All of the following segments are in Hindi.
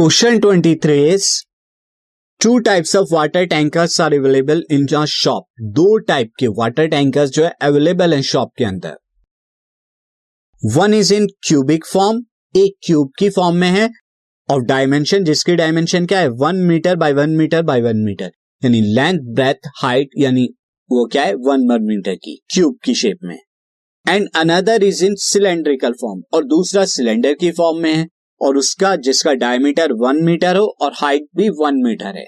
Question 23 is two types of water tankers are available in a shop दो टाइप के वाटर टैंकर्स जो है अवेलेबल है शॉप के अंदर. One is in cubic form एक क्यूब की फॉर्म में है. और डायमेंशन जिसकी डायमेंशन क्या है? One metre by one metre by one metre यानी लेंथ ब्रेथ हाइट यानी वो क्या है? वन वन मीटर की क्यूब की शेप में. And another is in cylindrical form और दूसरा सिलेंडर की फॉर्म में है. और उसका, जिसका डायमीटर वन मीटर हो और हाइट भी वन मीटर है।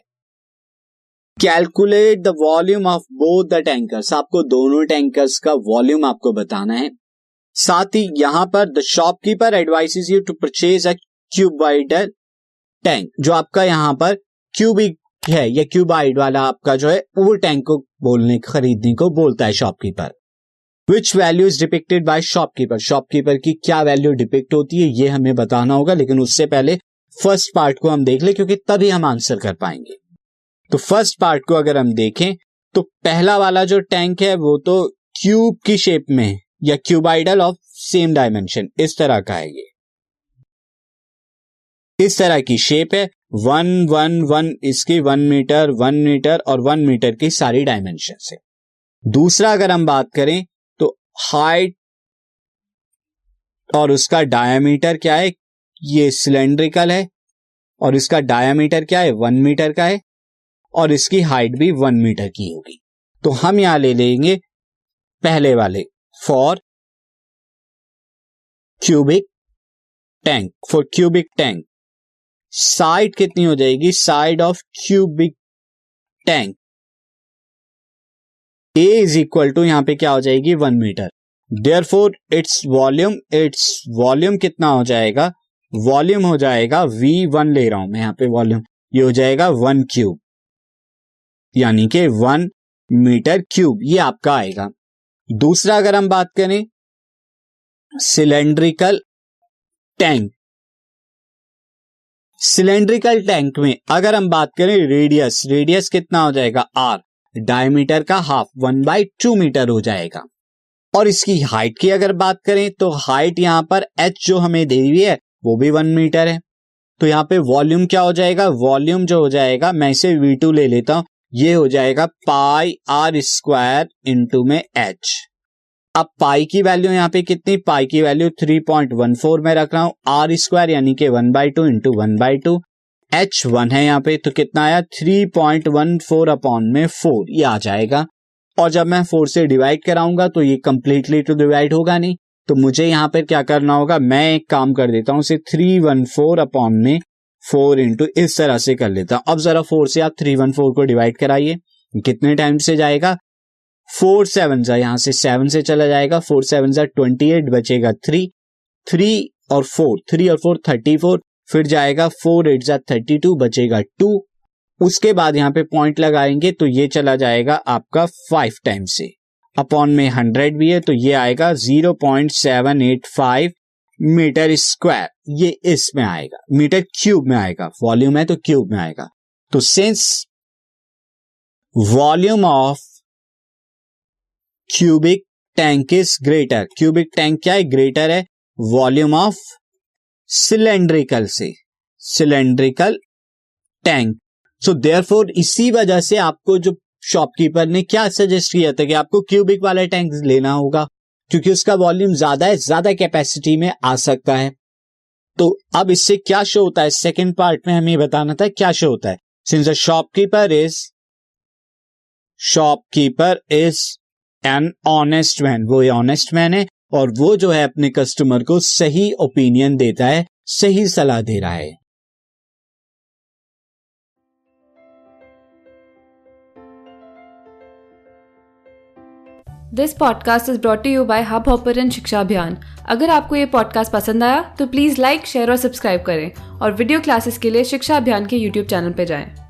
Calculate the volume of both the tankers आपको दोनों टैंकर्स का वॉल्यूम आपको बताना है। साथ ही यहाँ पर the shopkeeper advises you to purchase a cuboidal tank जो आपका यहाँ पर क्यूबिक है, या क्यूबाइड वाला आपका जो है, वो टैंक को बोलने, खरीदने को बोलता है shopkeeper which value is depicted by shopkeeper shopkeeper की क्या वैल्यू डिपिक्ट होती है, ये हमें बताना होगा, लेकिन उससे पहले फ़र्स्ट पार्ट को हम देख ले, क्योंकि तभी हम आंसर कर पाएँगे। तो फ़र्स्ट पार्ट को अगर हम देखें तो पहला वाला जो टैंक है, वो तो क्यूब की शेप में है, या क्यूबाइडल ऑफ़ सेम डायमेंशन इस तरह का है ये। इस तरह की शेप है वन वन वन इसकी वन मीटर वन मीटर और वन मीटर की सारी डायमेंशन है। दूसरा अगर हम बात करें हाइट और उसका डायमीटर क्या है? ये सिलेंड्रिकल है और इसका डायमीटर क्या है? वन मीटर का है और इसकी हाइट भी वन मीटर की होगी। तो हम यहाँ ले लेंगे पहले वाले for cubic tank for cubic tank side कितनी हो जाएगी? Side of cubic tank A is equal to यहाँ पे क्या हो जाएगी? One metre therefore its volume its volume कितना हो जाएगा? वॉल्यूम हो जाएगा वी वन ले रहा हूँ मैं यहाँ पे वॉल्यूम ये हो जाएगा वन क्यूब यानी कि वन मीटर क्यूब ये आपका आएगा. दूसरा अगर हम बात करें सिलेंड्रिकल टैंक सिलेंड्रिकल टैंक में अगर हम बात करें रेडियस रेडियस कितना हो जाएगा? आर डायमीटर का half one by two metre हो जाएगा। और इसकी हाइट की अगर बात करें तो हाइट यहाँ पर एच जो हमें दे हुई है, वो भी वन मीटर है। तो यहाँ पे वॉल्यूम क्या हो जाएगा? वॉल्यूम जो हो जाएगा, मैं इसे वी टू ले लेता हूँ, ये हो जाएगा पाई आर स्क्वायर इंटू में एच अब पाई की वैल्यू यहाँ पे कितनी? पाई की value three point one four में रख रहा हूँ आर स्क्वायर यानी कि one by two into one by two h one है यहाँ पे तो कितना आया? Three point one four upon में फोर ये आ जाएगा। और जब मैं फोर से डिवाइड कराऊँगा तो ये कंप्लीटली तो डिवाइड होगा नहीं। तो मुझे यहाँ पर क्या करना होगा? मैं एक काम कर देता हूँ थ्री वन फोर अपॉन में फोर इंटू इस तरह से कर लेता हूँ। अब जरा फोर से आप थ्री वन फोर को डिवाइड कराइए। कितने टाइम से जाएगा? फोर सेवन जा, यहाँ से सेवन से चला जाएगा। फोर सेवन जा ट्वेंटी एट बचेगा थ्री थ्री और फोर थ्री और फोर थर्टी फोर फिर जाएगा फोर एट जा थर्टी टू बचेगा टू उसके बाद यहाँ पे पॉइंट लगाएँगे तो ये चला जाएगा आपका फाइव टाइम से अपॉन में हंड्रेड भी है तो ये आएगा zero point seven eight five metre square. ये इसमें आएगा। मीटर क्यूब में आएगा। वॉल्यूम है तो क्यूब में आएगा। तो since volume of cubic tank is greater. Cubic tank क्या है? ग्रेटर है। वॉल्यूम ऑफ़ सिलेंड्रिकल से सिलेंड्रिकल टैंक सो देयर इसी वजह से आपको जो शॉपकीपर ने क्या सजेस्ट किया था कि आपको क्यूबिक वाला टैंक लेना होगा, क्योंकि उसका वॉल्यूम ज़्यादा है, ज़्यादा कैपेसिटी में आ सकता है। तो अब इससे क्या शो होता है? सेकेंड पार्ट में हमें बताना था क्या शो होता है। Since a shopkeeper is shopkeeper is an honest man वो ऑनेस्ट मैन है। और वो जो है अपने कस्टमर को सही ओपिनियन देता है, सही सलाह दे रहा है this podcast is brought you by Hubhopper शिक्षा अभियान अगर आपको ये पॉडकास्ट पसंद आया तो प्लीज़ लाइक शेयर और सब्सक्राइब करें और वीडियो क्लासेस के लिए शिक्षा अभियान के यूट्यूब चैनल पर जाएँ।